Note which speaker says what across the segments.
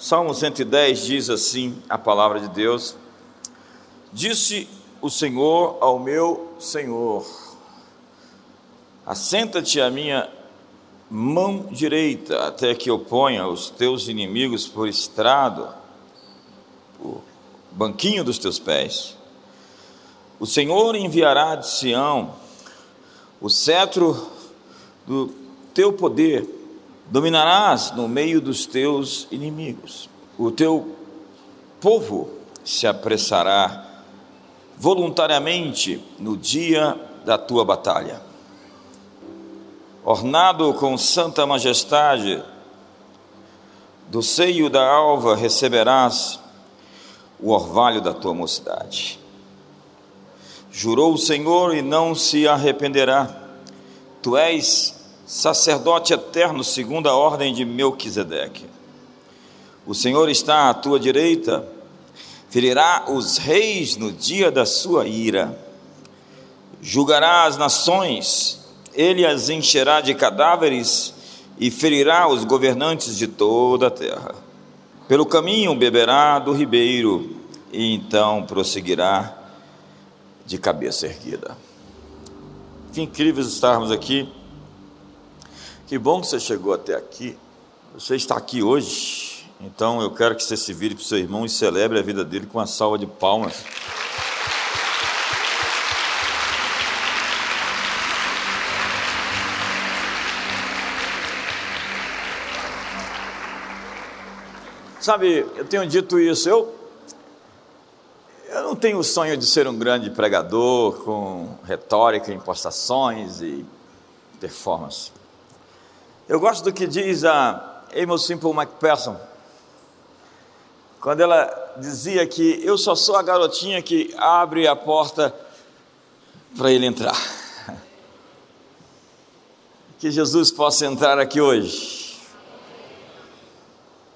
Speaker 1: Salmo 110 diz assim a palavra de Deus: Disse o Senhor ao meu Senhor: Assenta-te à minha mão direita, até que eu ponha os teus inimigos por estrado, por banquinho dos teus pés. O Senhor enviará de Sião o cetro do teu poder Dominarás no meio dos teus inimigos. O teu povo se apressará voluntariamente no dia da tua batalha. Ornado com santa majestade, do seio da alva receberás o orvalho da tua mocidade. Jurou o Senhor e não se arrependerá. Tu és sacerdote eterno segundo a ordem de Melquisedeque. O Senhor está à tua direita, ferirá os reis no dia da sua ira, julgará as nações, ele as encherá de cadáveres e ferirá os governantes de toda a terra. Pelo caminho beberá do ribeiro e então prosseguirá de cabeça erguida. Que incrível estarmos aqui que bom que você chegou até aqui. Você está aqui hoje. Então eu quero que você se vire para o seu irmão e celebre a vida dele com uma salva de palmas. Sabe, eu tenho dito isso, eu, eu não tenho o sonho de ser um grande pregador com retórica, impostações e performance. Eu gosto do que diz a Amos Simple McPherson, quando ela dizia que eu só sou a garotinha que abre a porta para ele entrar. Que Jesus possa entrar aqui hoje.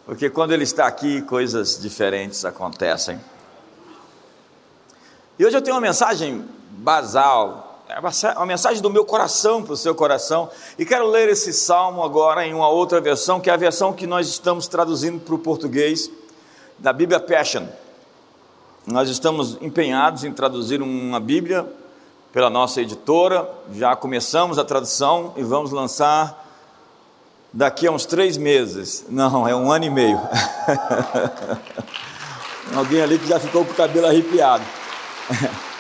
Speaker 1: Porque quando ele está aqui, coisas diferentes acontecem. E hoje eu tenho uma mensagem basal, é uma mensagem do meu coração para o seu coração. E quero ler esse salmo agora em uma outra versão, que é a versão que nós estamos traduzindo para o português, da Bíblia Passion. Nós estamos empenhados em traduzir uma Bíblia pela nossa editora, já começamos a tradução e vamos lançar daqui a uns três meses. Não, é um ano e meio. Alguém ali que já ficou com o cabelo arrepiado.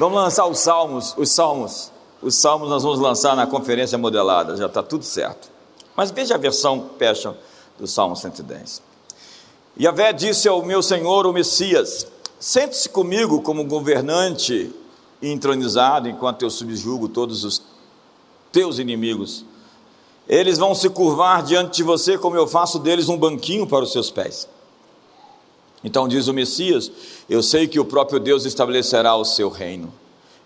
Speaker 1: Vamos lançar os salmos, os salmos. Os salmos nós vamos lançar na conferência modelada, já está tudo certo. Mas veja a versão Passion do Salmo 110. Yahvé disse ao meu Senhor, o Messias: Sente-se comigo como governante entronizado, enquanto eu subjugo todos os teus inimigos. Eles vão se curvar diante de você, como eu faço deles um banquinho para os seus pés. Então diz o Messias: Eu sei que o próprio Deus estabelecerá o seu reino.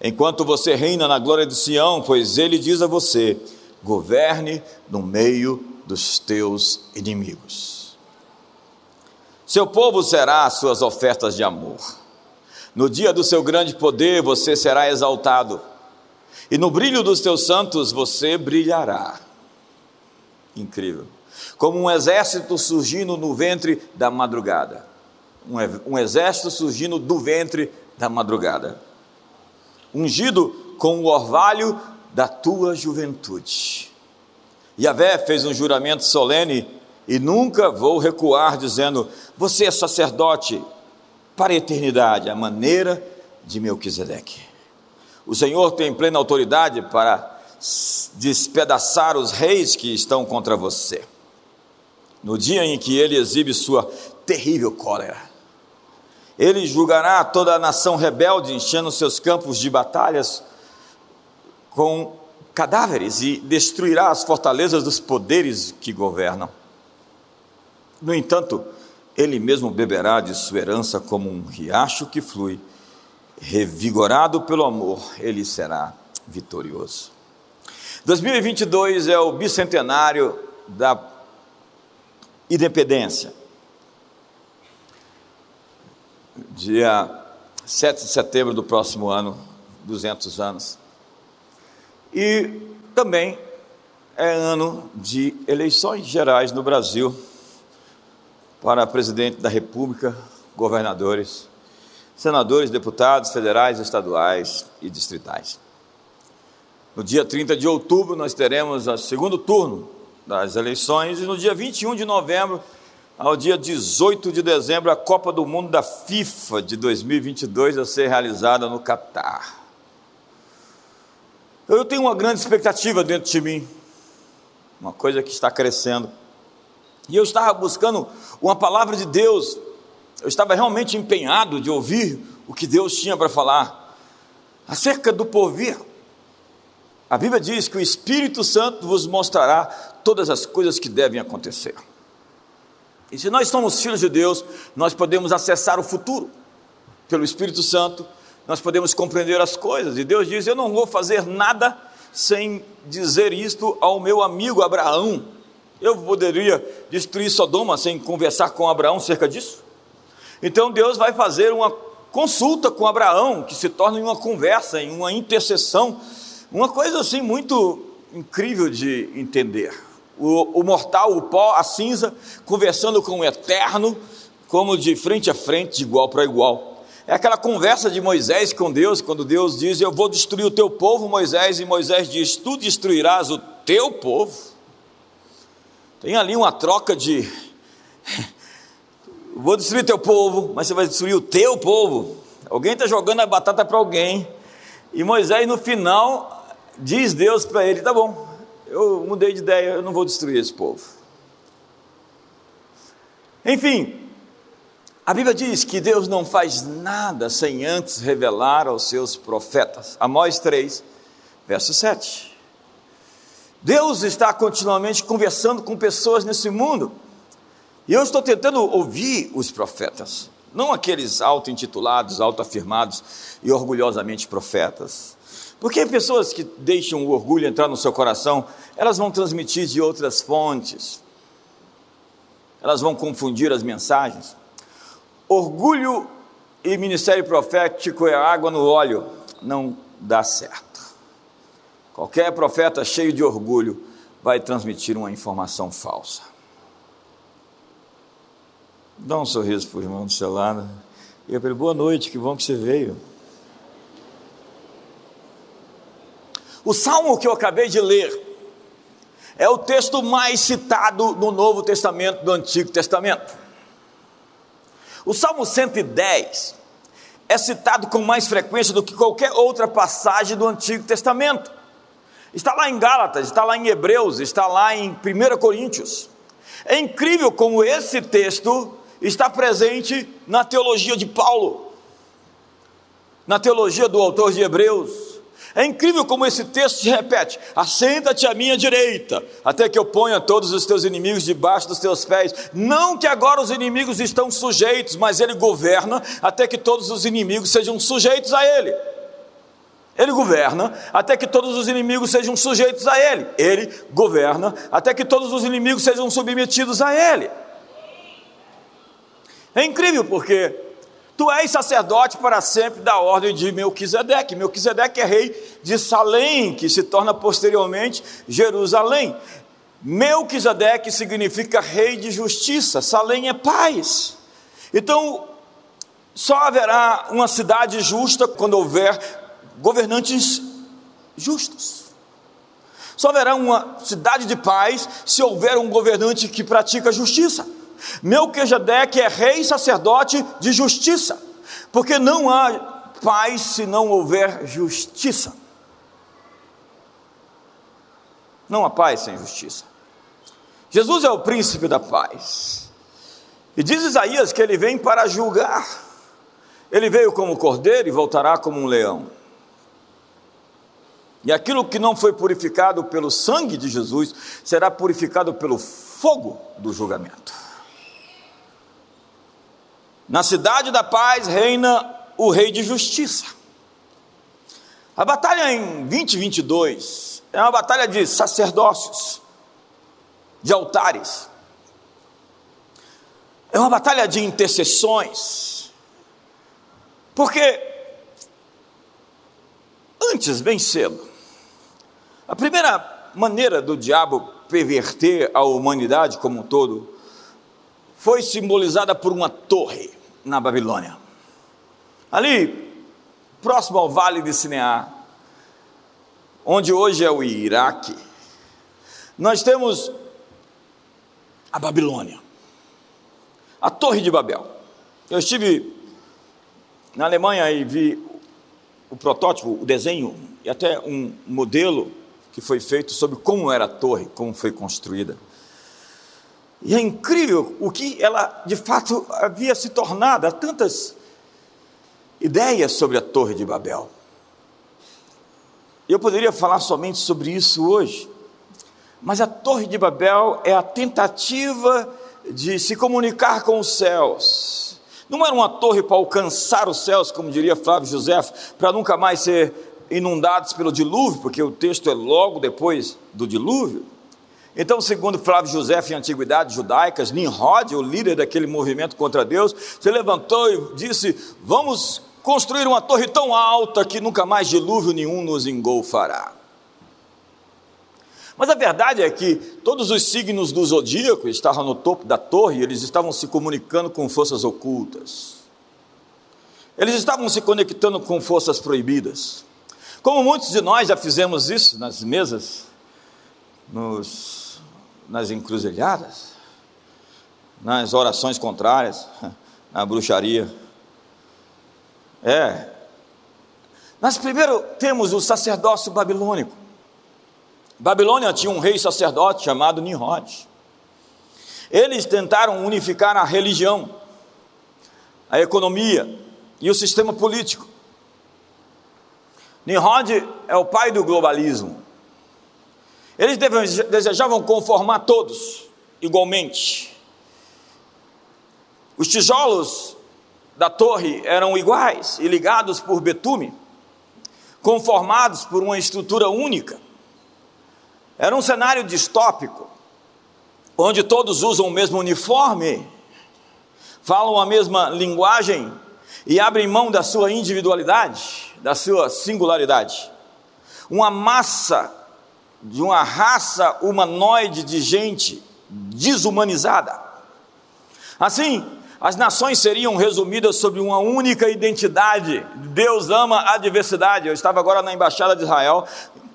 Speaker 1: Enquanto você reina na glória de Sião, pois ele diz a você: governe no meio dos teus inimigos. Seu povo será as suas ofertas de amor. No dia do seu grande poder você será exaltado, e no brilho dos teus santos você brilhará. Incrível. Como um exército surgindo no ventre da madrugada um exército surgindo do ventre da madrugada, ungido com o orvalho da tua juventude. Yahvé fez um juramento solene e nunca vou recuar, dizendo: Você é sacerdote para a eternidade, a maneira de Melquisedeque. O Senhor tem plena autoridade para despedaçar os reis que estão contra você. No dia em que ele exibe sua terrível cólera. Ele julgará toda a nação rebelde, enchendo seus campos de batalhas com cadáveres e destruirá as fortalezas dos poderes que governam. No entanto, ele mesmo beberá de sua herança como um riacho que flui, revigorado pelo amor, ele será vitorioso. 2022 é o bicentenário da independência dia 7 de setembro do próximo ano, 200 anos. E também é ano de eleições gerais no Brasil. para presidente da República, governadores, senadores, deputados federais, estaduais e distritais. No dia 30 de outubro, nós teremos o segundo turno das eleições, e no dia 21 de novembro, ao dia 18 de dezembro, a Copa do Mundo da FIFA de 2022 a ser realizada no Catar. Eu tenho uma grande expectativa dentro de mim, uma coisa que está crescendo. E eu estava buscando uma palavra de Deus, eu estava realmente empenhado de ouvir o que Deus tinha para falar acerca do porvir. A Bíblia diz que o Espírito Santo vos mostrará todas as coisas que devem acontecer. E se nós somos filhos de Deus, nós podemos acessar o futuro pelo Espírito Santo, nós podemos compreender as coisas. E Deus diz: Eu não vou fazer nada sem dizer isto ao meu amigo Abraão. Eu poderia destruir Sodoma sem conversar com Abraão acerca disso? Então Deus vai fazer uma consulta com Abraão, que se torna em uma conversa, em uma intercessão uma coisa assim muito incrível de entender. O, o, mortal, o pó, a cinza, conversando com o eterno, como de frente a frente, de igual para igual. É aquela conversa de Moisés com Deus, quando Deus diz: Eu vou destruir o teu povo, Moisés, e Moisés diz: Tu destruirás o teu povo. Tem ali uma troca de. Vou destruir teu povo, mas você vai destruir o teu povo. Alguém está jogando a batata para alguém. E Moisés, no final, diz Deus para ele: tá bom, eu mudei de ideia, eu não vou destruir esse povo. Enfim, a Bíblia diz que Deus não faz nada sem antes revelar aos seus profetas. Amós 3, verso 7. Deus está continuamente conversando com pessoas nesse mundo. E eu estou tentando ouvir os profetas, não aqueles auto-intitulados, auto-afirmados e orgulhosamente profetas. Porque pessoas que deixam o orgulho entrar no seu coração, elas vão transmitir de outras fontes, elas vão confundir as mensagens. Orgulho e ministério profético é água no óleo, não dá certo. Qualquer profeta cheio de orgulho vai transmitir uma informação falsa. Dá um sorriso para o irmão do seu lado. E eu falei, boa noite, que bom que você veio. O salmo que eu acabei de ler é o texto mais citado no Novo Testamento do Antigo Testamento. O salmo 110 é citado com mais frequência do que qualquer outra passagem do Antigo Testamento. Está lá em Gálatas, está lá em Hebreus, está lá em 1 Coríntios. É incrível como esse texto está presente na teologia de Paulo, na teologia do autor de Hebreus, é incrível como esse texto se repete: assenta-te à minha direita, até que eu ponha todos os teus inimigos debaixo dos teus pés. Não que agora os inimigos estão sujeitos, mas ele governa até que todos os inimigos sejam sujeitos a ele. Ele governa até que todos os inimigos sejam sujeitos a ele. Ele governa até que todos os inimigos sejam submetidos a ele. É incrível porque Tu és sacerdote para sempre da ordem de Melquisedeque. Melquisedeque é rei de Salém, que se torna posteriormente Jerusalém. Melquisedeque significa rei de justiça, Salém é paz. Então, só haverá uma cidade justa quando houver governantes justos. Só haverá uma cidade de paz se houver um governante que pratica justiça. Melquisedeque é rei sacerdote de justiça, porque não há paz se não houver justiça. Não há paz sem justiça. Jesus é o príncipe da paz. E diz Isaías que ele vem para julgar. Ele veio como cordeiro e voltará como um leão. E aquilo que não foi purificado pelo sangue de Jesus será purificado pelo fogo do julgamento. Na cidade da paz reina o rei de justiça. A batalha em 2022 é uma batalha de sacerdócios, de altares. É uma batalha de intercessões. Porque antes, bem cedo, a primeira maneira do diabo perverter a humanidade como um todo foi simbolizada por uma torre na Babilônia. Ali, próximo ao vale de Sinear, onde hoje é o Iraque, nós temos a Babilônia, a Torre de Babel. Eu estive na Alemanha e vi o protótipo, o desenho e até um modelo que foi feito sobre como era a torre, como foi construída. E é incrível o que ela de fato havia se tornado, há tantas ideias sobre a Torre de Babel. Eu poderia falar somente sobre isso hoje, mas a Torre de Babel é a tentativa de se comunicar com os céus. Não era uma torre para alcançar os céus, como diria Flávio José, para nunca mais ser inundados pelo dilúvio, porque o texto é logo depois do dilúvio. Então, segundo Flávio José, em Antiguidades Judaicas, Nimrod, o líder daquele movimento contra Deus, se levantou e disse: Vamos construir uma torre tão alta que nunca mais dilúvio nenhum nos engolfará. Mas a verdade é que todos os signos do zodíaco estavam no topo da torre, eles estavam se comunicando com forças ocultas. Eles estavam se conectando com forças proibidas. Como muitos de nós já fizemos isso nas mesas, nos nas encruzilhadas, nas orações contrárias, na bruxaria. É. Nós primeiro temos o sacerdócio babilônico. Babilônia tinha um rei sacerdote chamado Nimrod. Eles tentaram unificar a religião, a economia e o sistema político. Nimrod é o pai do globalismo. Eles desejavam conformar todos igualmente. Os tijolos da torre eram iguais e ligados por betume, conformados por uma estrutura única. Era um cenário distópico, onde todos usam o mesmo uniforme, falam a mesma linguagem e abrem mão da sua individualidade, da sua singularidade. Uma massa de uma raça humanoide de gente desumanizada. Assim, as nações seriam resumidas sobre uma única identidade. Deus ama a diversidade. Eu estava agora na embaixada de Israel,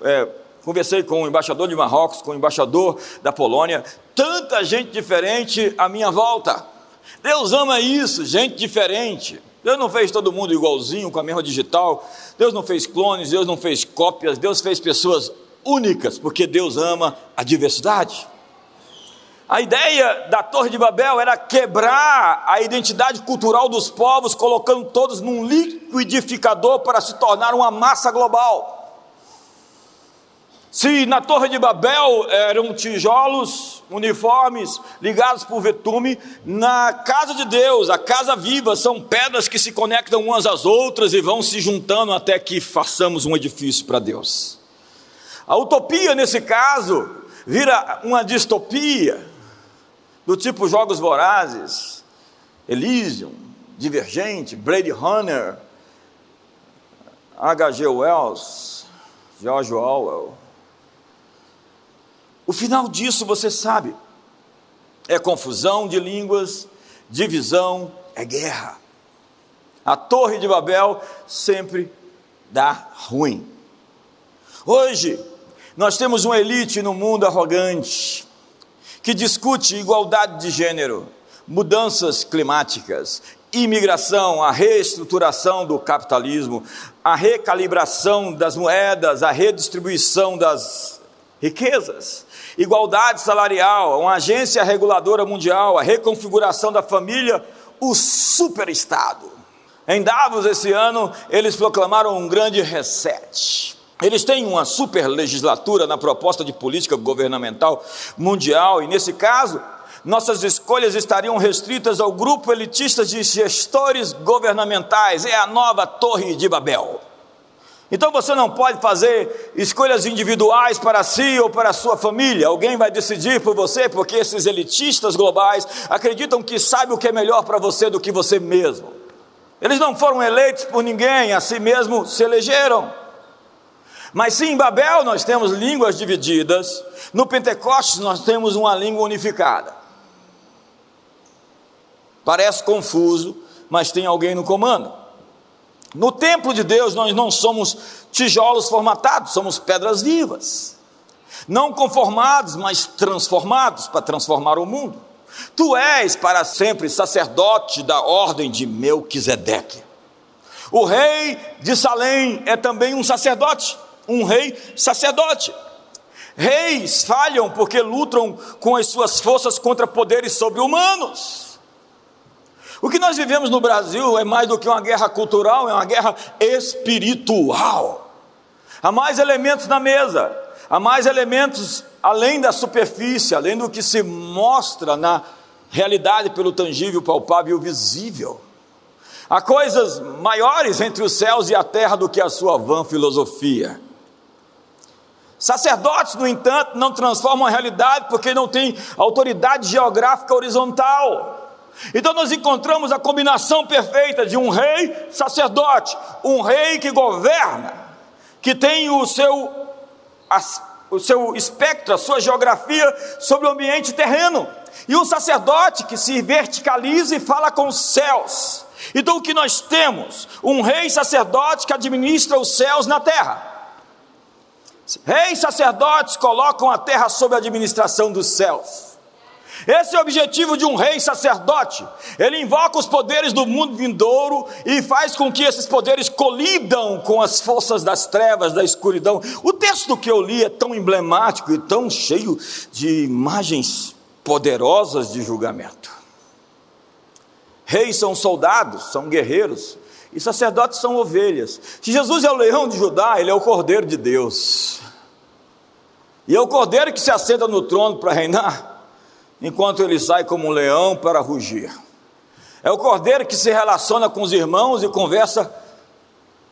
Speaker 1: é, conversei com o embaixador de Marrocos, com o embaixador da Polônia. Tanta gente diferente à minha volta. Deus ama isso, gente diferente. Deus não fez todo mundo igualzinho, com a mesma digital. Deus não fez clones, Deus não fez cópias. Deus fez pessoas únicas, porque Deus ama a diversidade. A ideia da Torre de Babel era quebrar a identidade cultural dos povos, colocando todos num liquidificador para se tornar uma massa global. Se na Torre de Babel eram tijolos uniformes ligados por vetume, na casa de Deus, a casa viva, são pedras que se conectam umas às outras e vão se juntando até que façamos um edifício para Deus. A utopia, nesse caso, vira uma distopia, do tipo Jogos Vorazes, Elysium, Divergente, Blade Runner, H.G. Wells, George Orwell. O final disso você sabe: é confusão de línguas, divisão, é guerra. A Torre de Babel sempre dá ruim. Hoje, nós temos uma elite no mundo arrogante, que discute igualdade de gênero, mudanças climáticas, imigração, a reestruturação do capitalismo, a recalibração das moedas, a redistribuição das riquezas, igualdade salarial, uma agência reguladora mundial, a reconfiguração da família, o superestado. Em Davos esse ano, eles proclamaram um grande reset. Eles têm uma super legislatura na proposta de política governamental mundial, e nesse caso, nossas escolhas estariam restritas ao grupo elitista de gestores governamentais, é a nova Torre de Babel. Então você não pode fazer escolhas individuais para si ou para a sua família. Alguém vai decidir por você, porque esses elitistas globais acreditam que sabe o que é melhor para você do que você mesmo. Eles não foram eleitos por ninguém, a si mesmo se elegeram. Mas sim, em Babel nós temos línguas divididas, no Pentecostes nós temos uma língua unificada. Parece confuso, mas tem alguém no comando. No templo de Deus, nós não somos tijolos formatados, somos pedras vivas. Não conformados, mas transformados para transformar o mundo. Tu és para sempre sacerdote da ordem de Melquisedeque. O rei de Salém é também um sacerdote, um rei sacerdote. Reis falham porque lutam com as suas forças contra poderes sobre-humanos. O que nós vivemos no Brasil é mais do que uma guerra cultural, é uma guerra espiritual. Há mais elementos na mesa, há mais elementos além da superfície, além do que se mostra na realidade pelo tangível, palpável e visível. Há coisas maiores entre os céus e a terra do que a sua vã filosofia. Sacerdotes, no entanto, não transformam a realidade porque não têm autoridade geográfica horizontal. Então nós encontramos a combinação perfeita de um rei sacerdote, um rei que governa, que tem o seu, o seu espectro, a sua geografia sobre o ambiente terreno, e um sacerdote que se verticaliza e fala com os céus. Então o que nós temos? Um rei sacerdote que administra os céus na terra. Reis sacerdotes colocam a terra sob a administração dos céus. Esse é o objetivo de um rei sacerdote. Ele invoca os poderes do mundo vindouro e faz com que esses poderes colidam com as forças das trevas, da escuridão. O texto que eu li é tão emblemático e tão cheio de imagens poderosas de julgamento. Reis são soldados, são guerreiros, e sacerdotes são ovelhas. Se Jesus é o leão de Judá, ele é o cordeiro de Deus. E é o cordeiro que se assenta no trono para reinar enquanto ele sai como um leão para rugir. É o cordeiro que se relaciona com os irmãos e conversa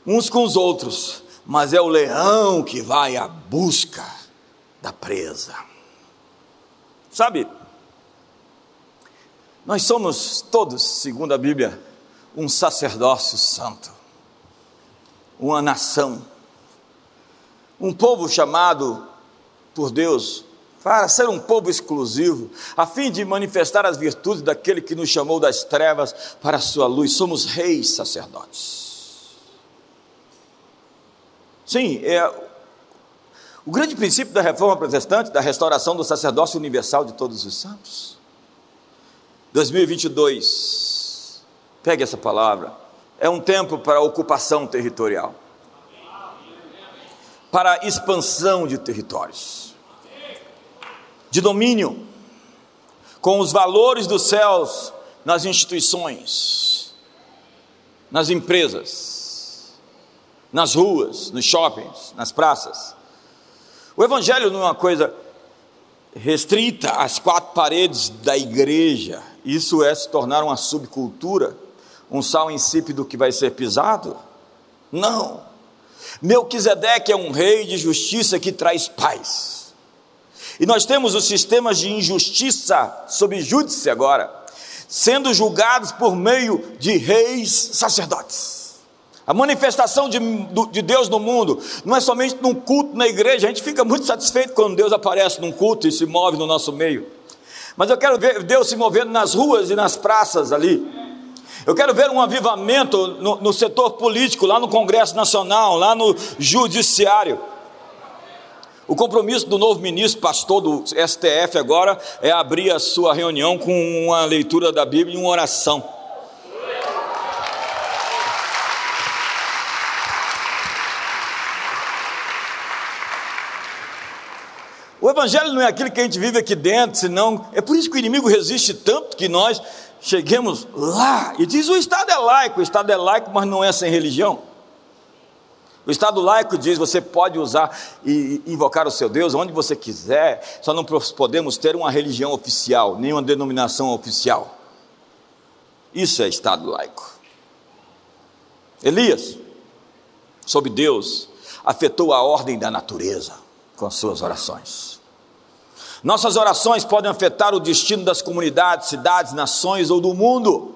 Speaker 1: uns com os outros, mas é o leão que vai à busca da presa. Sabe, nós somos todos, segundo a Bíblia, um sacerdócio santo, uma nação, um povo chamado por Deus para ser um povo exclusivo, a fim de manifestar as virtudes daquele que nos chamou das trevas para a sua luz. Somos reis sacerdotes. Sim, é o grande princípio da reforma protestante, da restauração do sacerdócio universal de todos os santos. 2022, pegue essa palavra, é um tempo para ocupação territorial, para expansão de territórios. De domínio, com os valores dos céus nas instituições, nas empresas, nas ruas, nos shoppings, nas praças. O Evangelho não é uma coisa restrita às quatro paredes da igreja, isso é se tornar uma subcultura, um sal insípido que vai ser pisado? Não. Melquisedeque é um rei de justiça que traz paz. E nós temos os sistemas de injustiça sob júdice agora, sendo julgados por meio de reis sacerdotes. A manifestação de, de, Deus no mundo não é somente num culto na igreja, a gente fica muito satisfeito quando Deus aparece num culto e se move no nosso meio. Mas eu quero ver Deus se movendo nas ruas e nas praças ali. Eu quero ver um avivamento no, no setor político, lá no Congresso Nacional, lá no Judiciário. O compromisso do novo ministro, pastor do STF agora, é abrir a sua reunião com uma leitura da Bíblia e uma oração. O Evangelho não é aquilo que a gente vive aqui dentro, senão. É por isso que o inimigo resiste tanto que nós cheguemos lá. E diz: o Estado é laico, o Estado é laico, mas não é sem religião. O Estado laico diz: você pode usar e invocar o seu Deus onde você quiser, só não podemos ter uma religião oficial, nenhuma denominação oficial. Isso é Estado laico. Elias, sob Deus, afetou a ordem da natureza com suas orações. Nossas orações podem afetar o destino das comunidades, cidades, nações ou do mundo.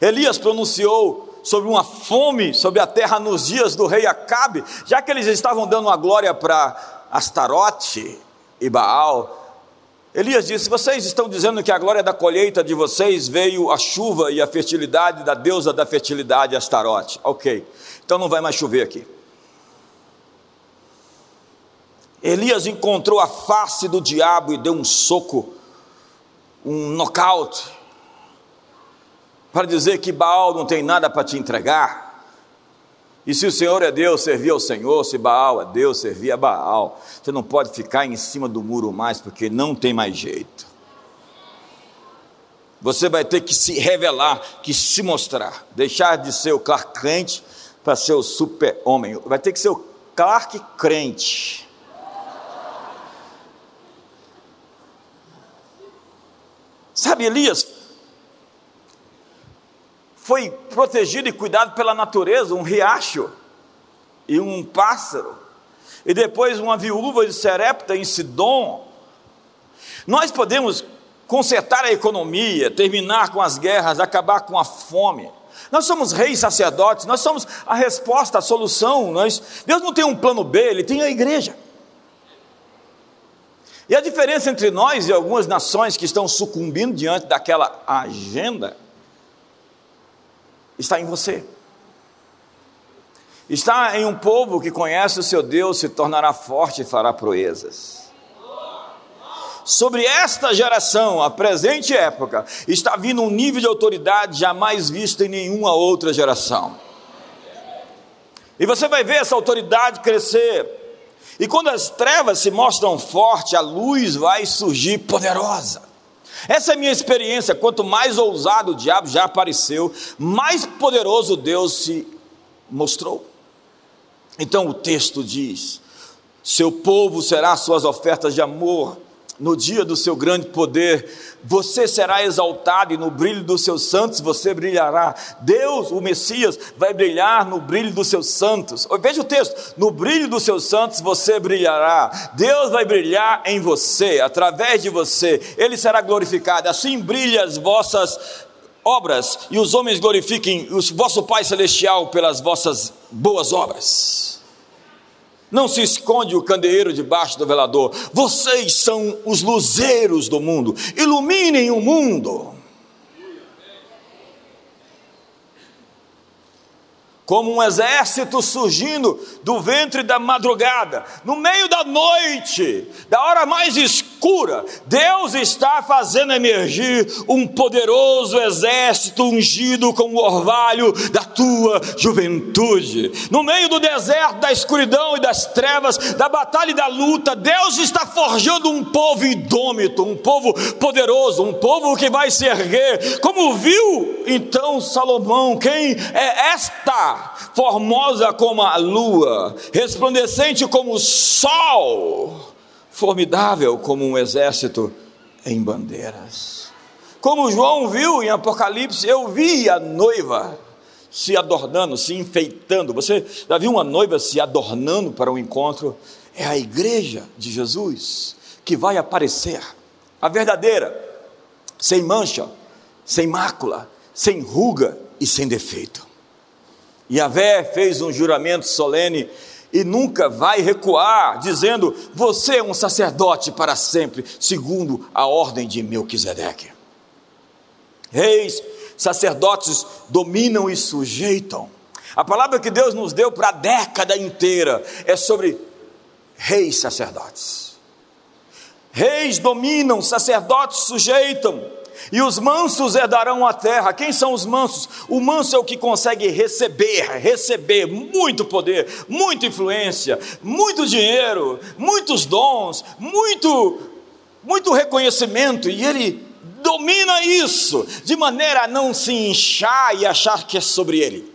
Speaker 1: Elias pronunciou sobre uma fome sobre a terra nos dias do rei Acabe, já que eles estavam dando uma glória para Astarote e Baal, Elias disse: Vocês estão dizendo que a glória da colheita de vocês veio a chuva e a fertilidade da deusa da fertilidade, Astarote. Ok, então não vai mais chover aqui. Elias encontrou a face do diabo e deu um soco, um nocaute, para dizer que Baal não tem nada para te entregar. E se o Senhor é Deus, servia ao Senhor, se Baal é Deus, servia a Baal. Você não pode ficar em cima do muro mais, porque não tem mais jeito. Você vai ter que se revelar, que se mostrar, deixar de ser o Clark crente para ser o super-homem. Vai ter que ser o Clark crente. Sabe, Elias foi protegido e cuidado pela natureza, um riacho e um pássaro, e depois uma viúva de Serepta em Sidom. Nós podemos consertar a economia, terminar com as guerras, acabar com a fome. Nós somos reis sacerdotes, nós somos a resposta, a solução. Nós, Deus não tem um plano B, Ele tem a igreja. E a diferença entre nós e algumas nações que estão sucumbindo diante daquela agenda está em você. Está em um povo que conhece o seu Deus, se tornará forte e fará proezas. Sobre esta geração, a presente época, está vindo um nível de autoridade jamais visto em nenhuma outra geração. E você vai ver essa autoridade crescer. E quando as trevas se mostram fortes, a luz vai surgir poderosa. Essa é a minha experiência. Quanto mais ousado o diabo já apareceu, mais poderoso Deus se mostrou. Então o texto diz: Seu povo será suas ofertas de amor no dia do seu grande poder, você será exaltado e no brilho dos seus santos você brilhará. Deus, o Messias, vai brilhar no brilho dos seus santos. Veja o texto: no brilho dos seus santos você brilhará. Deus vai brilhar em você, através de você, ele será glorificado. Assim brilha as vossas obras e os homens glorifiquem o vosso Pai Celestial pelas vossas boas obras. Não se esconde o candeeiro debaixo do velador. Vocês são os luzeiros do mundo. Iluminem o mundo. Como um exército surgindo do ventre da madrugada, no meio da noite, da hora mais escura, Deus está fazendo emergir um poderoso exército ungido com o orvalho da tua juventude. No meio do deserto, da escuridão e das trevas, da batalha e da luta, Deus está forjando um povo indômito, um povo poderoso, um povo que vai se erguer. Como viu então Salomão, quem é esta? Formosa como a lua, resplandecente como o sol, formidável como um exército em bandeiras. Como João viu em Apocalipse, eu vi a noiva se adornando, se enfeitando. Você já viu uma noiva se adornando para um encontro? É a igreja de Jesus que vai aparecer, a verdadeira, sem mancha, sem mácula, sem ruga e sem defeito. Yahvé fez um juramento solene e nunca vai recuar, dizendo: Você é um sacerdote para sempre, segundo a ordem de Melquisedeque. Reis, sacerdotes dominam e sujeitam. A palavra que Deus nos deu para a década inteira é sobre reis sacerdotes. Reis dominam, sacerdotes sujeitam. E os mansos herdarão a terra. Quem são os mansos? O manso é o que consegue receber, receber muito poder, muita influência, muito dinheiro, muitos dons, muito muito reconhecimento e ele domina isso de maneira a não se inchar e achar que é sobre ele.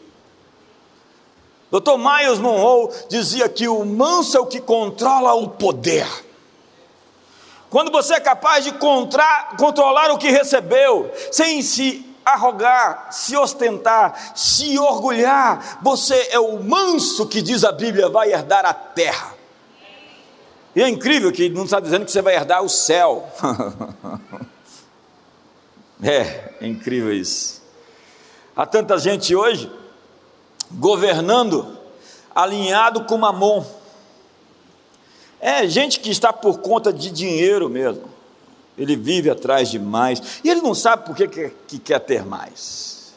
Speaker 1: Dr. Miles Monroe dizia que o manso é o que controla o poder. Quando você é capaz de contra, controlar o que recebeu, sem se arrogar, se ostentar, se orgulhar, você é o manso que diz a Bíblia vai herdar a terra. E é incrível que não está dizendo que você vai herdar o céu. é, é incrível isso. Há tanta gente hoje governando alinhado com mamon. É gente que está por conta de dinheiro mesmo. Ele vive atrás de mais. E ele não sabe por que, que, que quer ter mais.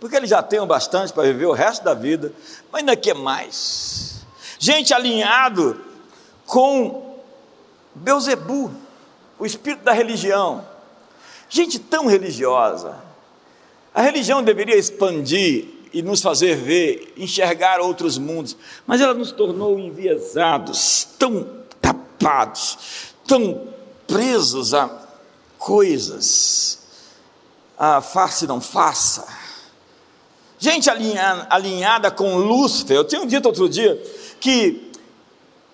Speaker 1: Porque ele já tem o bastante para viver o resto da vida, mas ainda quer mais. Gente alinhado com Beuzebu, o espírito da religião. Gente tão religiosa. A religião deveria expandir e nos fazer ver, enxergar outros mundos, mas ela nos tornou enviesados, tão tapados, tão presos a coisas, a faça e não faça. Gente alinhada, alinhada com Lúcifer, eu tenho dito outro dia que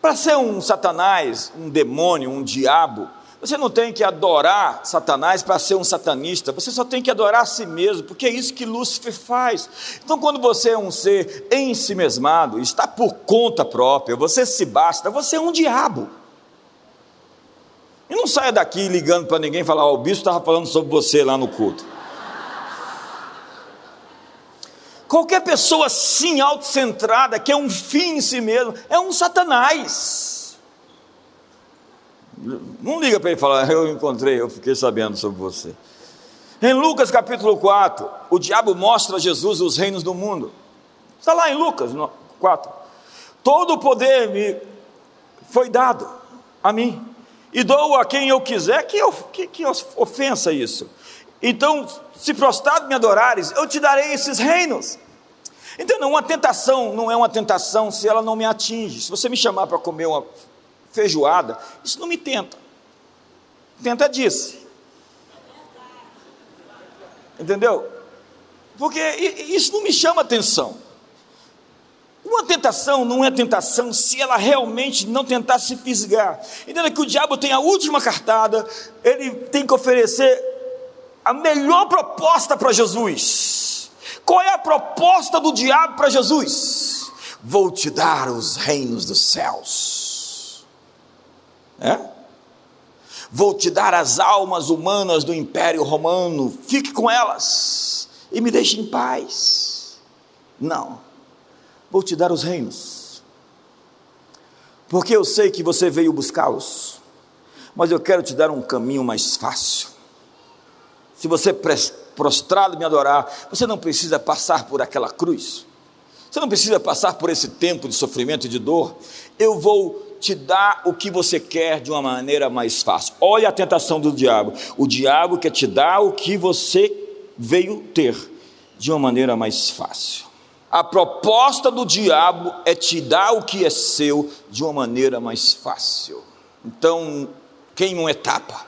Speaker 1: para ser um Satanás, um demônio, um diabo, você não tem que adorar Satanás para ser um satanista, você só tem que adorar a si mesmo, porque é isso que Lúcifer faz. Então, quando você é um ser em si mesmado, está por conta própria, você se basta, você é um diabo. E não saia daqui ligando para ninguém e falar: oh, o bispo estava falando sobre você lá no culto. Qualquer pessoa assim, autocentrada, que é um fim em si mesmo, é um satanás. Não liga para ele falar, eu encontrei, eu fiquei sabendo sobre você. Em Lucas capítulo 4, o diabo mostra a Jesus os reinos do mundo. Está lá em Lucas 4. Todo o poder me foi dado a mim e dou a quem eu quiser, que, que, que ofensa isso? Então, se prostrado me adorares, eu te darei esses reinos. Então, uma tentação não é uma tentação se ela não me atinge. Se você me chamar para comer uma feijoada, isso não me tenta. Tenta disse. Entendeu? Porque isso não me chama atenção. Uma tentação não é tentação se ela realmente não tentar se fisgar. Entenda que o diabo tem a última cartada, ele tem que oferecer a melhor proposta para Jesus. Qual é a proposta do diabo para Jesus? Vou te dar os reinos dos céus. É? Vou te dar as almas humanas do Império Romano, fique com elas e me deixe em paz. Não vou te dar os reinos, porque eu sei que você veio buscá-los, mas eu quero te dar um caminho mais fácil. Se você prostrado me adorar, você não precisa passar por aquela cruz, você não precisa passar por esse tempo de sofrimento e de dor. Eu vou te dar o que você quer de uma maneira mais fácil. Olha a tentação do diabo. O diabo quer te dar o que você veio ter de uma maneira mais fácil. A proposta do diabo é te dar o que é seu de uma maneira mais fácil. Então, queima uma etapa,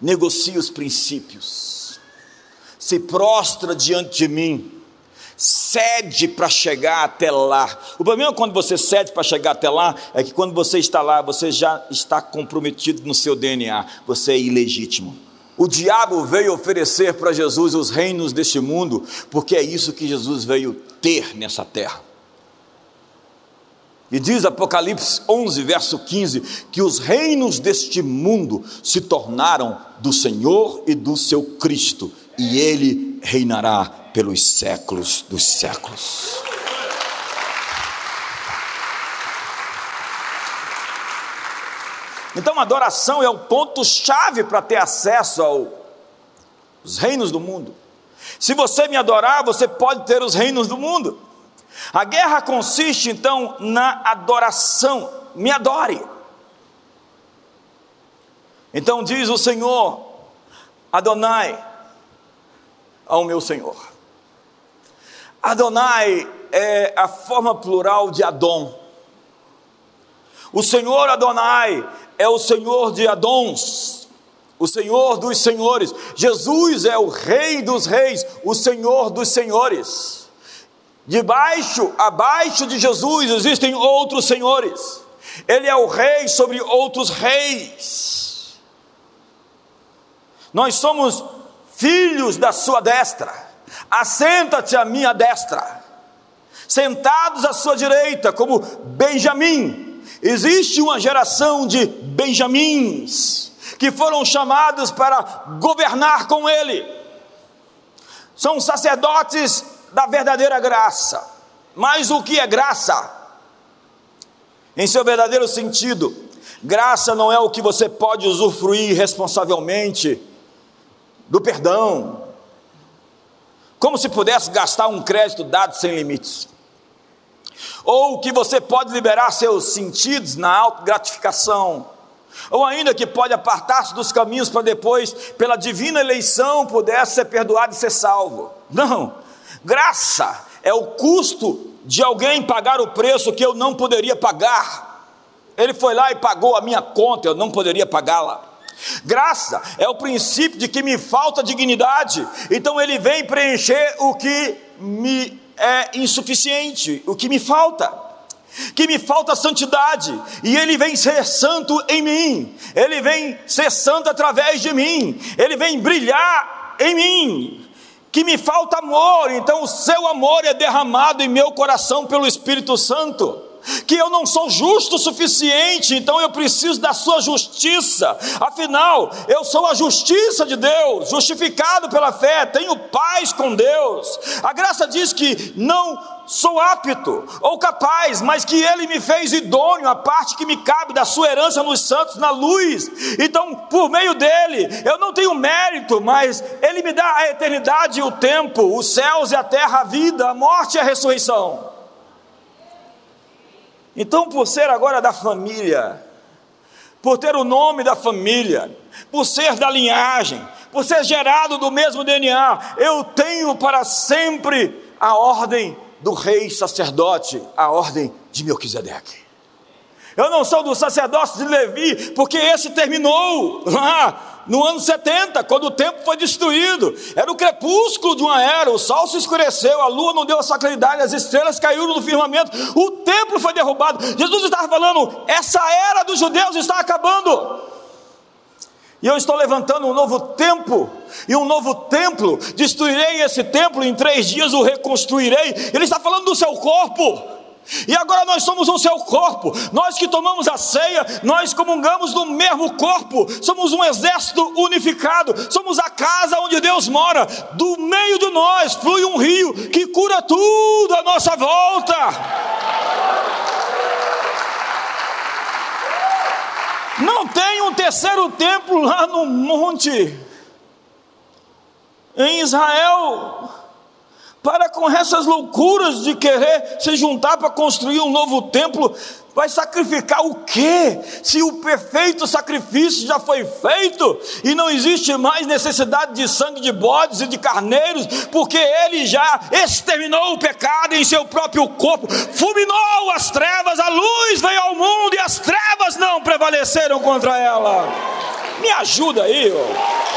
Speaker 1: negocia os princípios, se prostra diante de mim, cede para chegar até lá. O problema quando você cede para chegar até lá é que quando você está lá, você já está comprometido no seu DNA, você é ilegítimo. O diabo veio oferecer para Jesus os reinos deste mundo, porque é isso que Jesus veio ter nessa terra. E diz Apocalipse 11, verso 15, que os reinos deste mundo se tornaram do Senhor e do seu Cristo, e ele reinará pelos séculos dos séculos. Então, a adoração é o ponto-chave para ter acesso aos reinos do mundo. Se você me adorar, você pode ter os reinos do mundo. A guerra consiste então na adoração. Me adore. Então diz o Senhor, Adonai, ao meu Senhor. Adonai é a forma plural de Adon. O Senhor Adonai é o Senhor de Adons, o Senhor dos senhores. Jesus é o Rei dos reis, o Senhor dos senhores. Debaixo, abaixo de Jesus existem outros senhores. Ele é o rei sobre outros reis. Nós somos filhos da sua destra. Assenta-te à minha destra. Sentados à sua direita, como Benjamim, Existe uma geração de Benjamins que foram chamados para governar com ele. São sacerdotes da verdadeira graça. Mas o que é graça? Em seu verdadeiro sentido, Graça não é o que você pode usufruir responsavelmente do perdão, como se pudesse gastar um crédito dado sem limites, ou que você pode liberar seus sentidos na autogratificação, ou ainda que pode apartar-se dos caminhos para depois, pela divina eleição, pudesse ser perdoado e ser salvo. Não, graça é o custo de alguém pagar o preço que eu não poderia pagar. Ele foi lá e pagou a minha conta, eu não poderia pagá-la. Graça é o princípio de que me falta dignidade, então ele vem preencher o que me é insuficiente, o que me falta, que me falta santidade, e ele vem ser santo em mim, ele vem ser santo através de mim, ele vem brilhar em mim, que me falta amor, então o seu amor é derramado em meu coração pelo Espírito Santo que eu não sou justo o suficiente, então eu preciso da sua justiça. Afinal, eu sou a justiça de Deus, justificado pela fé, tenho paz com Deus. A graça diz que não sou apto ou capaz, mas que Ele me fez idôneo, a parte que me cabe da sua herança nos santos, na luz. Então, por meio dele, eu não tenho mérito, mas Ele me dá a eternidade e o tempo, os céus e a terra, a vida, a morte e a ressurreição. Então, por ser agora da família, por ter o nome da família, por ser da linhagem, por ser gerado do mesmo DNA, eu tenho para sempre a ordem do rei sacerdote, a ordem de Melquisedeque. Eu não sou do sacerdócio de Levi, porque esse terminou lá no ano 70, quando o templo foi destruído. Era o crepúsculo de uma era, o sol se escureceu, a lua não deu a sua claridade, as estrelas caíram no firmamento, o templo foi derrubado. Jesus estava falando: essa era dos judeus está acabando. E eu estou levantando um novo templo, e um novo templo, destruirei esse templo, em três dias o reconstruirei. Ele está falando do seu corpo. E agora nós somos o seu corpo, nós que tomamos a ceia, nós comungamos do mesmo corpo, somos um exército unificado, somos a casa onde Deus mora, do meio de nós flui um rio que cura tudo à nossa volta. Não tem um terceiro templo lá no monte, em Israel, para com essas loucuras de querer se juntar para construir um novo templo, vai sacrificar o quê? Se o perfeito sacrifício já foi feito e não existe mais necessidade de sangue de bodes e de carneiros, porque ele já exterminou o pecado em seu próprio corpo, fulminou as trevas, a luz veio ao mundo e as trevas não prevaleceram contra ela. Me ajuda aí, ó.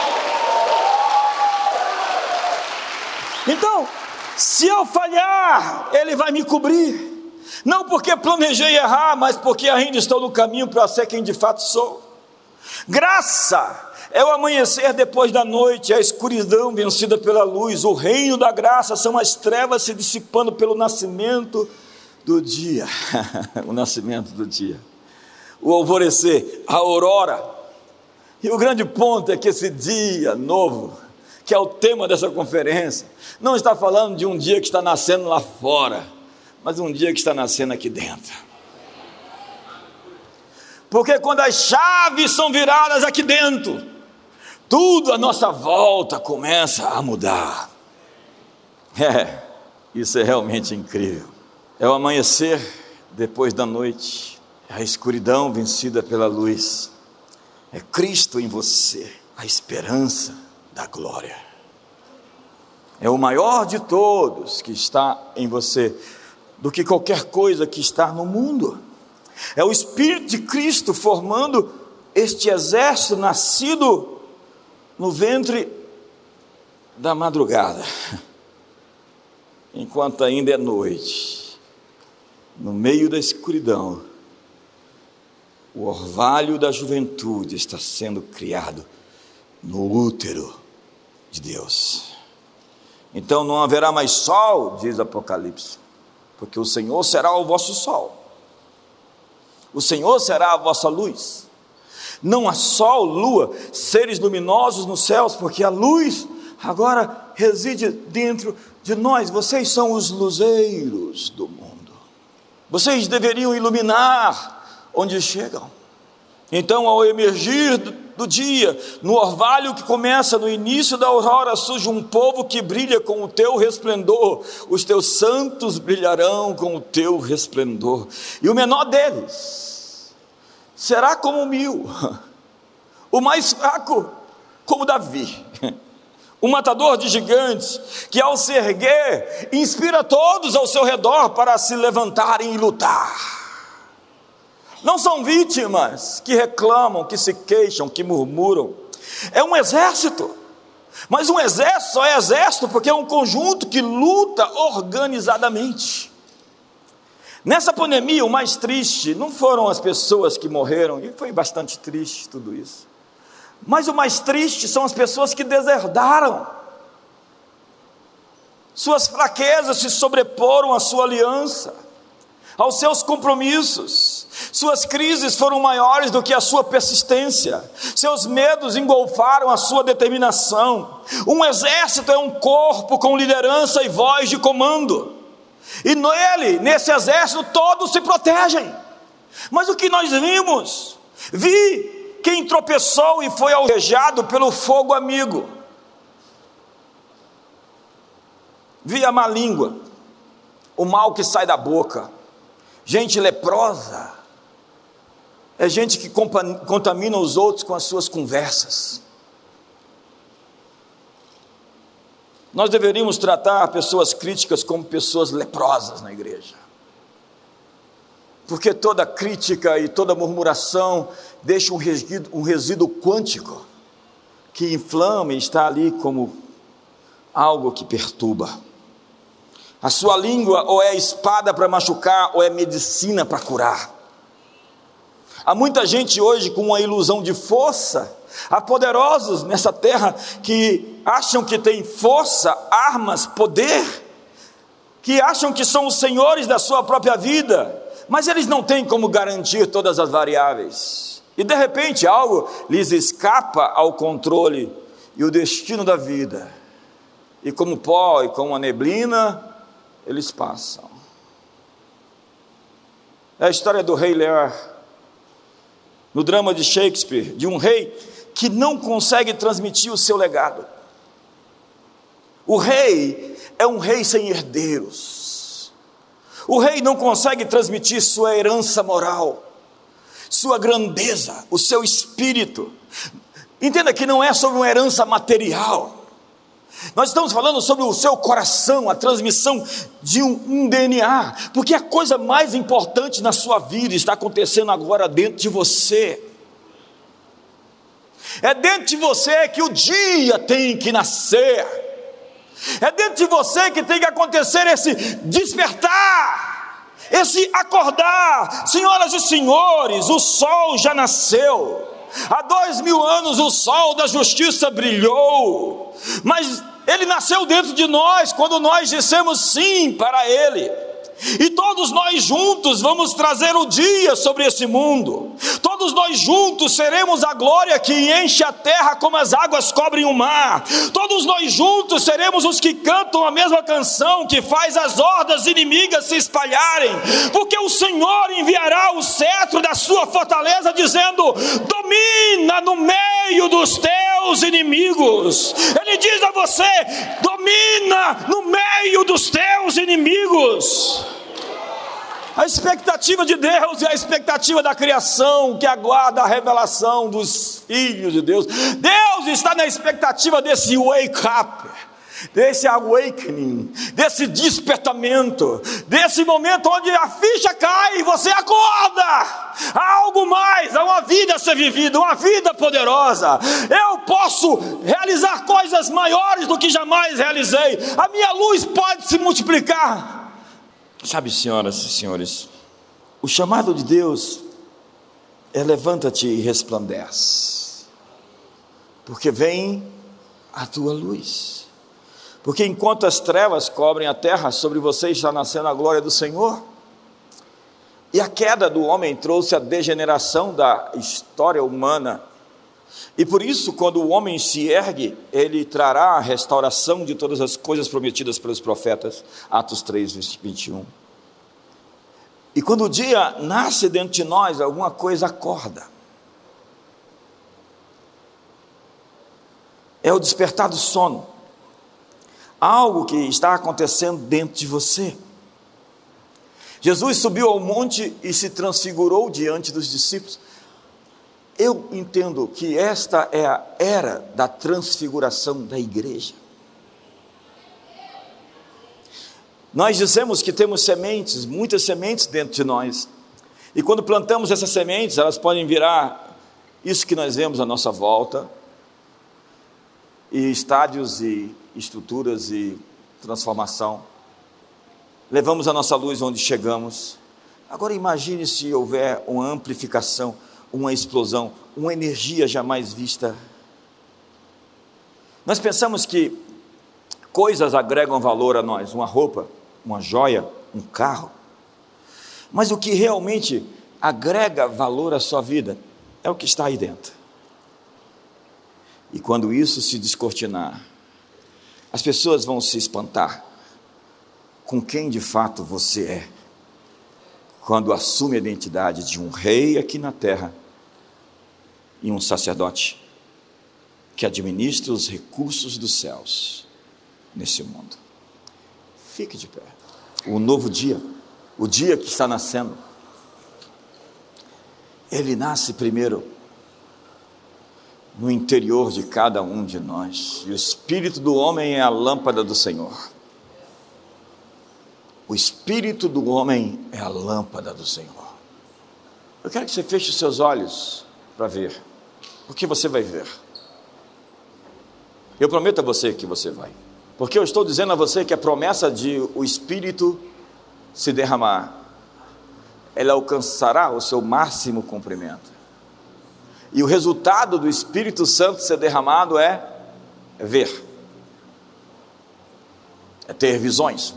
Speaker 1: Então, se eu falhar, Ele vai me cobrir. Não porque planejei errar, mas porque ainda estou no caminho para ser quem de fato sou. Graça é o amanhecer depois da noite, é a escuridão vencida pela luz. O reino da graça são as trevas se dissipando pelo nascimento do dia. o nascimento do dia. O alvorecer, a aurora. E o grande ponto é que esse dia novo, que é o tema dessa conferência, não está falando de um dia que está nascendo lá fora, mas um dia que está nascendo aqui dentro. Porque quando as chaves são viradas aqui dentro, tudo à nossa volta começa a mudar. É, isso é realmente incrível. É o amanhecer depois da noite, é a escuridão vencida pela luz, é Cristo em você, a esperança da glória. É o maior de todos que está em você, do que qualquer coisa que está no mundo. É o Espírito de Cristo formando este exército nascido no ventre da madrugada, enquanto ainda é noite, no meio da escuridão, o orvalho da juventude está sendo criado no útero de Deus. Então não haverá mais sol, diz Apocalipse, porque o Senhor será o vosso sol, o Senhor será a vossa luz. Não há sol, lua, seres luminosos nos céus, porque a luz agora reside dentro de nós. Vocês são os luzeiros do mundo. Vocês deveriam iluminar onde chegam. Então, ao emergir do dia, no orvalho que começa no início da aurora, surge um povo que brilha com o teu resplendor, os teus santos brilharão com o teu resplendor, e o menor deles será como mil, o mais fraco como Davi, o matador de gigantes, que ao se erguer, inspira todos ao seu redor para se levantarem e lutar. Não são vítimas que reclamam, que se queixam, que murmuram. É um exército. Mas um exército só é exército porque é um conjunto que luta organizadamente. Nessa pandemia, o mais triste não foram as pessoas que morreram, e foi bastante triste tudo isso. Mas o mais triste são as pessoas que deserdaram. Suas fraquezas se sobreporam à sua aliança, aos seus compromissos. Suas crises foram maiores do que a sua persistência, seus medos engolfaram a sua determinação. Um exército é um corpo com liderança e voz de comando, e nele, nesse exército, todos se protegem. Mas o que nós vimos? Vi quem tropeçou e foi alvejado pelo fogo amigo. Vi a má língua, o mal que sai da boca, gente leprosa, é gente que contamina os outros com as suas conversas. Nós deveríamos tratar pessoas críticas como pessoas leprosas na igreja. Porque toda crítica e toda murmuração deixa um resíduo, um resíduo quântico que inflama e está ali como algo que perturba. A sua língua ou é espada para machucar ou é medicina para curar. Há muita gente hoje com uma ilusão de força. Há poderosos nessa terra que acham que têm força, armas, poder, que acham que são os senhores da sua própria vida, mas eles não têm como garantir todas as variáveis. E de repente algo lhes escapa ao controle e o destino da vida. E como pó e como a neblina, eles passam. É a história do rei Lear no drama de Shakespeare, de um rei que não consegue transmitir o seu legado. O rei é um rei sem herdeiros. O rei não consegue transmitir sua herança moral, sua grandeza, o seu espírito. Entenda que não é sobre uma herança material. Nós estamos falando sobre o seu coração, a transmissão de um, um, DNA, porque a coisa mais importante na sua vida está acontecendo agora dentro de você. É dentro de você que o dia tem que nascer, é dentro de você que tem que acontecer esse despertar, esse acordar. Senhoras e senhores, o sol já nasceu. Há dois mil anos o sol da justiça brilhou, mas ele nasceu dentro de nós quando nós dissemos sim para ele. E todos nós juntos vamos trazer o dia sobre esse mundo. Todos nós juntos seremos a glória que enche a terra como as águas cobrem o mar. Todos nós juntos seremos os que cantam a mesma canção que faz as hordas inimigas se espalharem. Porque o Senhor enviará o cetro da sua fortaleza dizendo: "Domina no meio dos teus inimigos". Ele diz a você: "Domina no meio dos teus inimigos". A expectativa de Deus e a expectativa da criação que aguarda a revelação dos filhos de Deus. Deus está na expectativa desse wake up, desse awakening, desse despertamento, desse momento onde a ficha cai e você acorda. Há algo mais, há uma vida a ser vivida, uma vida poderosa. Eu posso realizar coisas maiores do que jamais realizei. A minha luz pode se multiplicar. Sabe, senhoras e senhores, o chamado de Deus é levanta-te e resplandece, porque vem a tua luz. Porque enquanto as trevas cobrem a terra, sobre você está nascendo a glória do Senhor. E a queda do homem trouxe a degeneração da história humana e por isso, quando o homem se ergue, ele trará a restauração de todas as coisas prometidas pelos profetas. Atos 3, 21. E quando o dia nasce dentro de nós, alguma coisa acorda. É o despertar do sono. Algo que está acontecendo dentro de você. Jesus subiu ao monte e se transfigurou diante dos discípulos. Eu entendo que esta é a era da transfiguração da igreja. Nós dizemos que temos sementes, muitas sementes dentro de nós. E quando plantamos essas sementes, elas podem virar isso que nós vemos à nossa volta, e estádios e estruturas e transformação. Levamos a nossa luz onde chegamos. Agora imagine se houver uma amplificação, uma explosão, uma energia jamais vista. Nós pensamos que coisas agregam valor a nós, uma roupa, uma joia, um carro. Mas o que realmente agrega valor à sua vida é o que está aí dentro. E quando isso se descortinar, as pessoas vão se espantar com quem de fato você é, quando assume a identidade de um rei aqui na terra e um sacerdote que administra os recursos dos céus nesse mundo. Fique de pé. O novo dia, o dia que está nascendo, ele nasce primeiro no interior de cada um de nós. E o espírito do homem é a lâmpada do Senhor. O espírito do homem é a lâmpada do Senhor. Eu quero que você feche os seus olhos para ver. O que você vai ver? Eu prometo a você que você vai. Porque eu estou dizendo a você que a promessa de o espírito se derramar, ela alcançará o seu máximo cumprimento. E o resultado do Espírito Santo ser derramado é, é ver, é ter visões,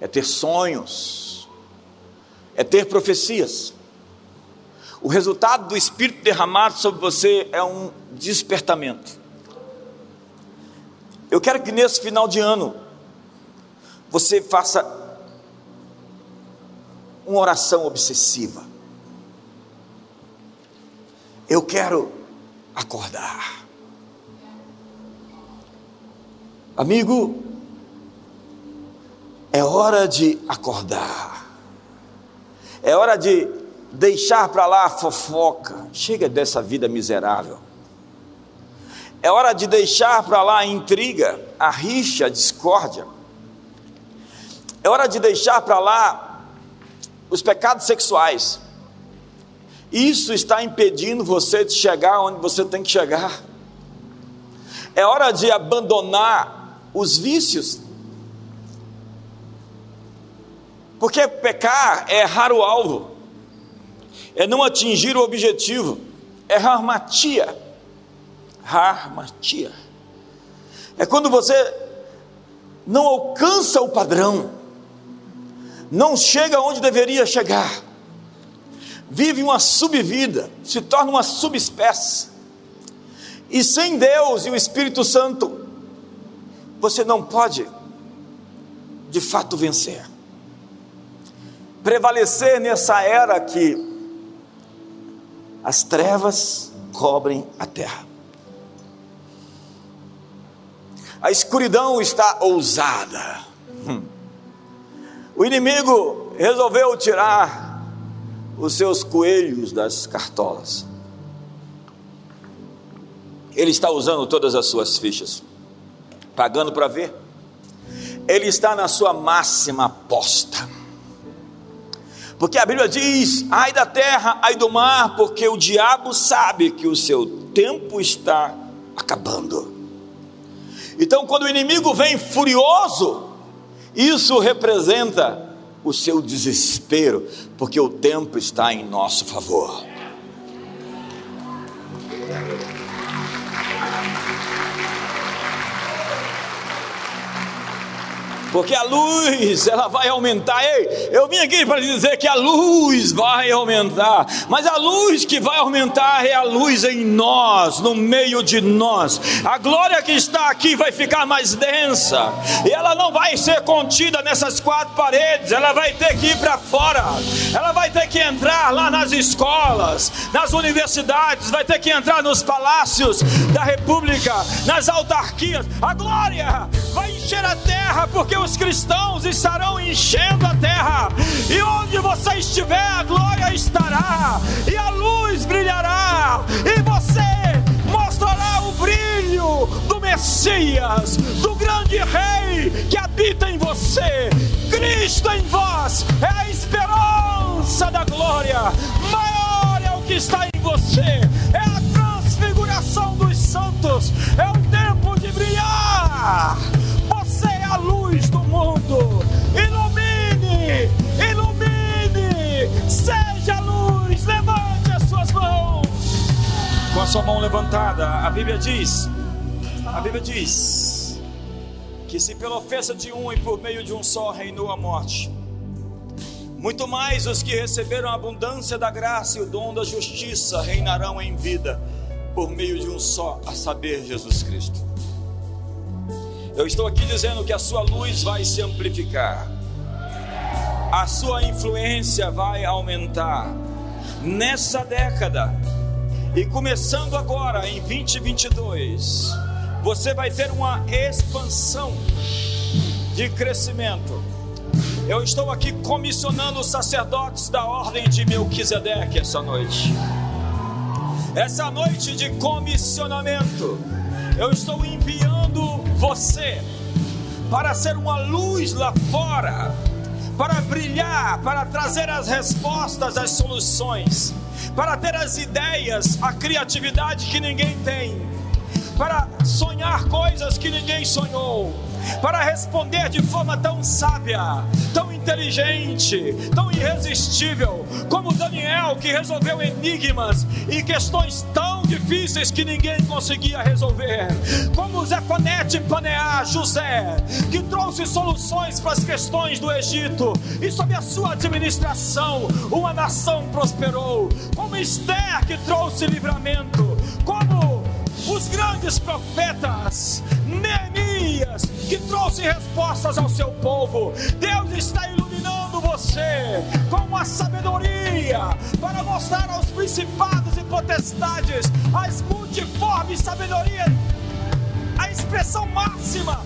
Speaker 1: é ter sonhos, é ter profecias. O resultado do Espírito derramado sobre você é um despertamento. Eu quero que nesse final de ano você faça uma oração obsessiva. Eu quero acordar. Amigo, é hora de acordar. É hora de deixar para lá a fofoca. Chega dessa vida miserável. É hora de deixar para lá a intriga, a rixa, a discórdia. É hora de deixar para lá os pecados sexuais. Isso está impedindo você de chegar onde você tem que chegar. É hora de abandonar os vícios. Porque pecar é errar o alvo, é não atingir o objetivo, é harmatia. Harmatia. É quando você não alcança o padrão, não chega onde deveria chegar vive uma subvida, se torna uma subespécie. E sem Deus e o Espírito Santo, você não pode, de fato, vencer. Prevalecer nessa era que as trevas cobrem a terra. A escuridão está ousada. Hum. O inimigo resolveu tirar os seus coelhos das cartolas. Ele está usando todas as suas fichas, pagando para ver. Ele está na sua máxima aposta. Porque a Bíblia diz: ai da terra, ai do mar, porque o diabo sabe que o seu tempo está acabando. Então, quando o inimigo vem furioso, isso representa o seu desespero, porque o tempo está em nosso favor. Porque a luz ela vai aumentar. Ei, eu vim aqui para dizer que a luz vai aumentar, mas a luz que vai aumentar é a luz em nós, no meio de nós. A glória que está aqui vai ficar mais densa e ela não vai ser contida nessas quatro paredes, ela vai ter que ir para fora, ela vai ter que entrar lá nas escolas, nas universidades, vai ter que entrar nos palácios da República, nas autarquias. A glória vai encher a terra, porque os cristãos estarão enchendo a terra, e onde você estiver, a glória estará, e a luz brilhará, e você mostrará o brilho do Messias, do grande Rei que habita em você. Cristo em vós é a esperança da glória, maior é o que está em você, é a transfiguração dos santos, é o tempo de brilhar sua mão levantada, a Bíblia diz: a Bíblia diz que se pela ofensa de um e por meio de um só reinou a morte, muito mais os que receberam a abundância da graça e o dom da justiça reinarão em vida por meio de um só, a saber, Jesus Cristo. Eu estou aqui dizendo que a sua luz vai se amplificar, a sua influência vai aumentar. Nessa década e começando agora em 2022, você vai ter uma expansão de crescimento. Eu estou aqui comissionando os sacerdotes da ordem de Melquisedeque essa noite. Essa noite de comissionamento, eu estou enviando você para ser uma luz lá fora, para brilhar, para trazer as respostas, as soluções, para ter as ideias, a criatividade que ninguém tem, para sonhar coisas que ninguém sonhou para responder de forma tão sábia, tão inteligente, tão irresistível, como Daniel, que resolveu enigmas e questões tão difíceis que ninguém conseguia resolver, como Zefonete Paneá, José, que trouxe soluções para as questões do Egito, e sob a sua administração, uma nação prosperou, como Esther, que trouxe livramento, como os grandes profetas, Neemias, que trouxe respostas ao seu povo. Deus está iluminando você com a sabedoria para mostrar aos principados e potestades as multiformes sabedoria, a expressão máxima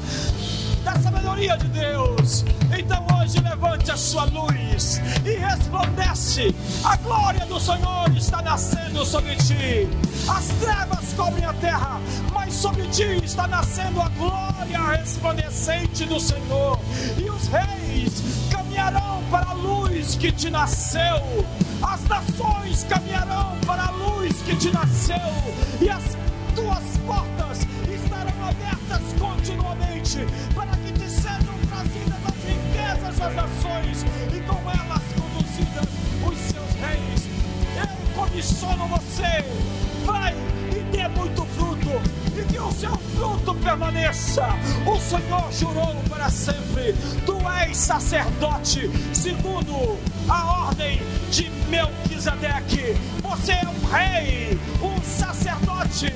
Speaker 1: da sabedoria de Deus. Então hoje levante a sua luz e resplandece. A glória do Senhor está nascendo sobre ti. As trevas cobrem a terra, mas sobre ti está nascendo a glória resplandecente do Senhor. E os reis caminharão para a luz que te nasceu. As nações caminharão para a luz que te nasceu. E as tuas portas estarão abertas continuamente suas ações e com elas conduzidas os seus reis. Eu comissiono você, vai e dê muito fruto, e que o seu fruto permaneça. O Senhor jurou para sempre: Tu és sacerdote, segundo a ordem de Melquisedeque. Você é um rei, um sacerdote.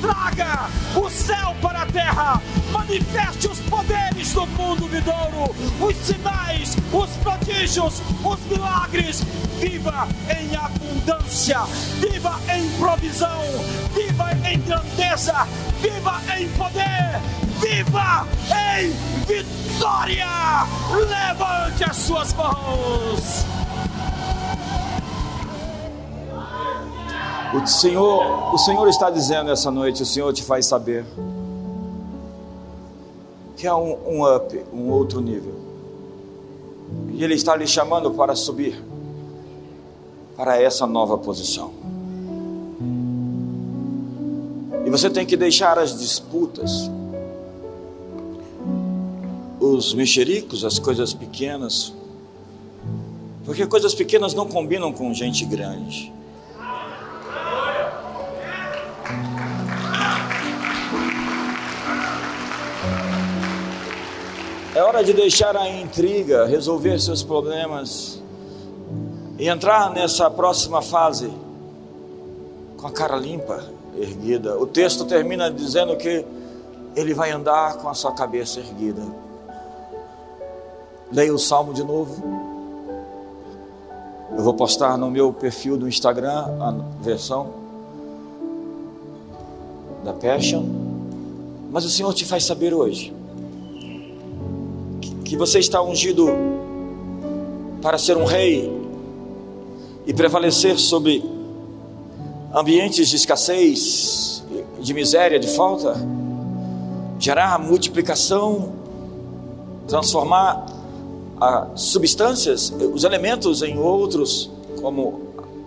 Speaker 1: Traga o céu para a terra, manifeste os poderes do mundo vidouro, os sinais, os prodígios, os milagres. Viva em abundância, viva em provisão, viva em grandeza, viva em poder, viva em vitória. Levante as suas mãos. O Senhor, o Senhor está dizendo essa noite, o Senhor te faz saber que é um, um up, um outro nível. E Ele está lhe chamando para subir para essa nova posição. E você tem que deixar as disputas, os mexericos, as coisas pequenas, porque coisas pequenas não combinam com gente grande. É hora de deixar a intriga, resolver seus problemas e entrar nessa próxima fase com a cara limpa, erguida. O texto termina dizendo que ele vai andar com a sua cabeça erguida. Leia o salmo de novo. Eu vou postar no meu perfil do Instagram a versão da Passion. Mas o Senhor te faz saber hoje que você está ungido para ser um rei e prevalecer sobre ambientes de escassez, de miséria, de falta, gerar multiplicação, transformar as substâncias, os elementos em outros, como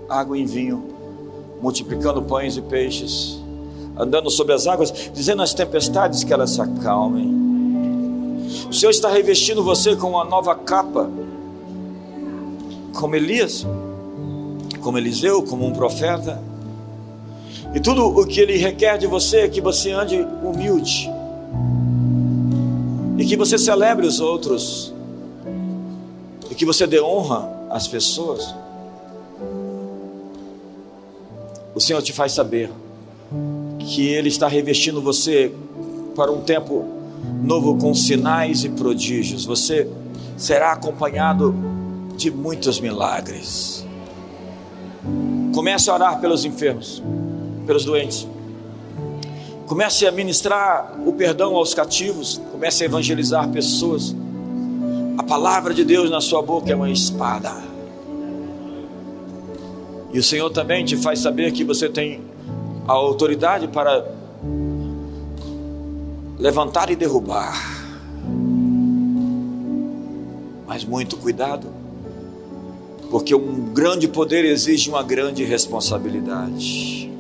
Speaker 1: água em vinho, multiplicando pães e peixes, andando sobre as águas, dizendo às tempestades que elas se acalmem Senhor está revestindo você com uma nova capa, como Elias, como Eliseu, como um profeta. E tudo o que Ele requer de você é que você ande humilde, e que você celebre os outros, e que você dê honra às pessoas. O Senhor te faz saber que Ele está revestindo você para um tempo novo com sinais e prodígios. Você será acompanhado de muitos milagres. Comece a orar pelos enfermos, pelos doentes. Comece a ministrar o perdão aos cativos. Comece a evangelizar pessoas. A palavra de Deus na sua boca é uma espada. E o Senhor também te faz saber que você tem a autoridade para levantar e derrubar. Mas muito cuidado, porque um grande poder exige uma grande responsabilidade.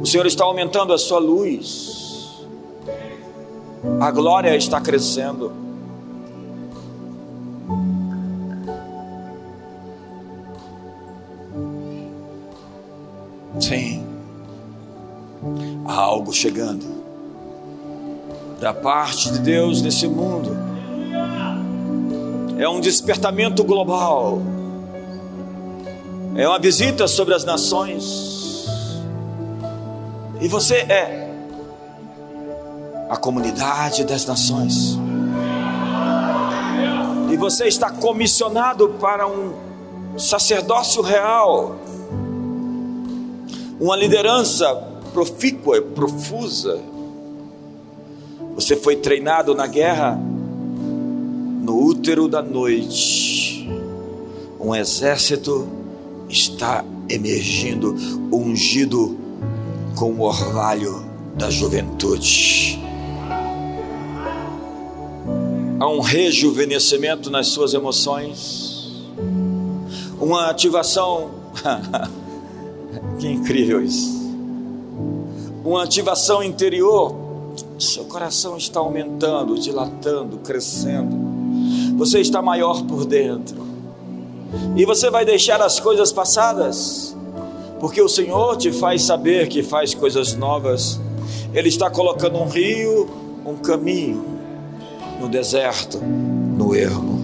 Speaker 1: O Senhor está aumentando a sua luz, a glória está crescendo. Algo chegando da parte de Deus nesse mundo. É um despertamento global. É uma visita sobre as nações. E você é a comunidade das nações. E você está comissionado para um sacerdócio real, uma liderança profícua, profusa. Você foi treinado na guerra no útero da noite. Um exército está emergindo, ungido com o orvalho da juventude. Há um rejuvenescimento nas suas emoções, uma ativação. que incrível isso! Uma ativação interior, seu coração está aumentando, dilatando, crescendo. Você está maior por dentro. E você vai deixar as coisas passadas, porque o Senhor te faz saber que faz coisas novas. Ele está colocando um rio, um caminho no deserto, no ermo.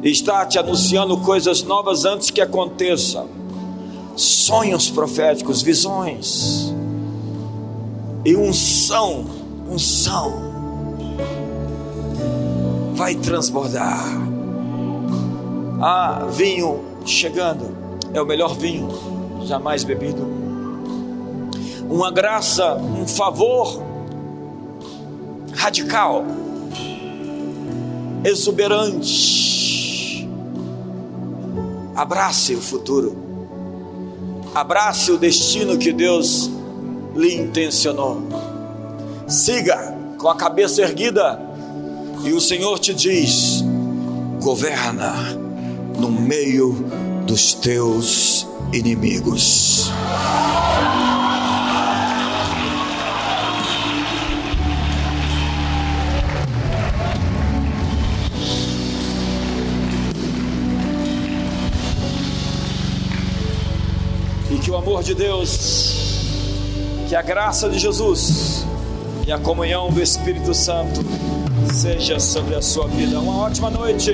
Speaker 1: Está te anunciando coisas novas antes que aconteçam sonhos proféticos, visões e unção, unção vai transbordar. Ah, vinho chegando, é o melhor vinho jamais bebido. Uma graça, um favor radical, exuberante. Abrace o futuro Abrace o destino que Deus lhe intencionou. Siga com a cabeça erguida e o Senhor te diz: governa no meio dos teus inimigos. Que o amor de Deus, que a graça de Jesus e a comunhão do Espírito Santo seja sobre a sua vida. Uma ótima noite.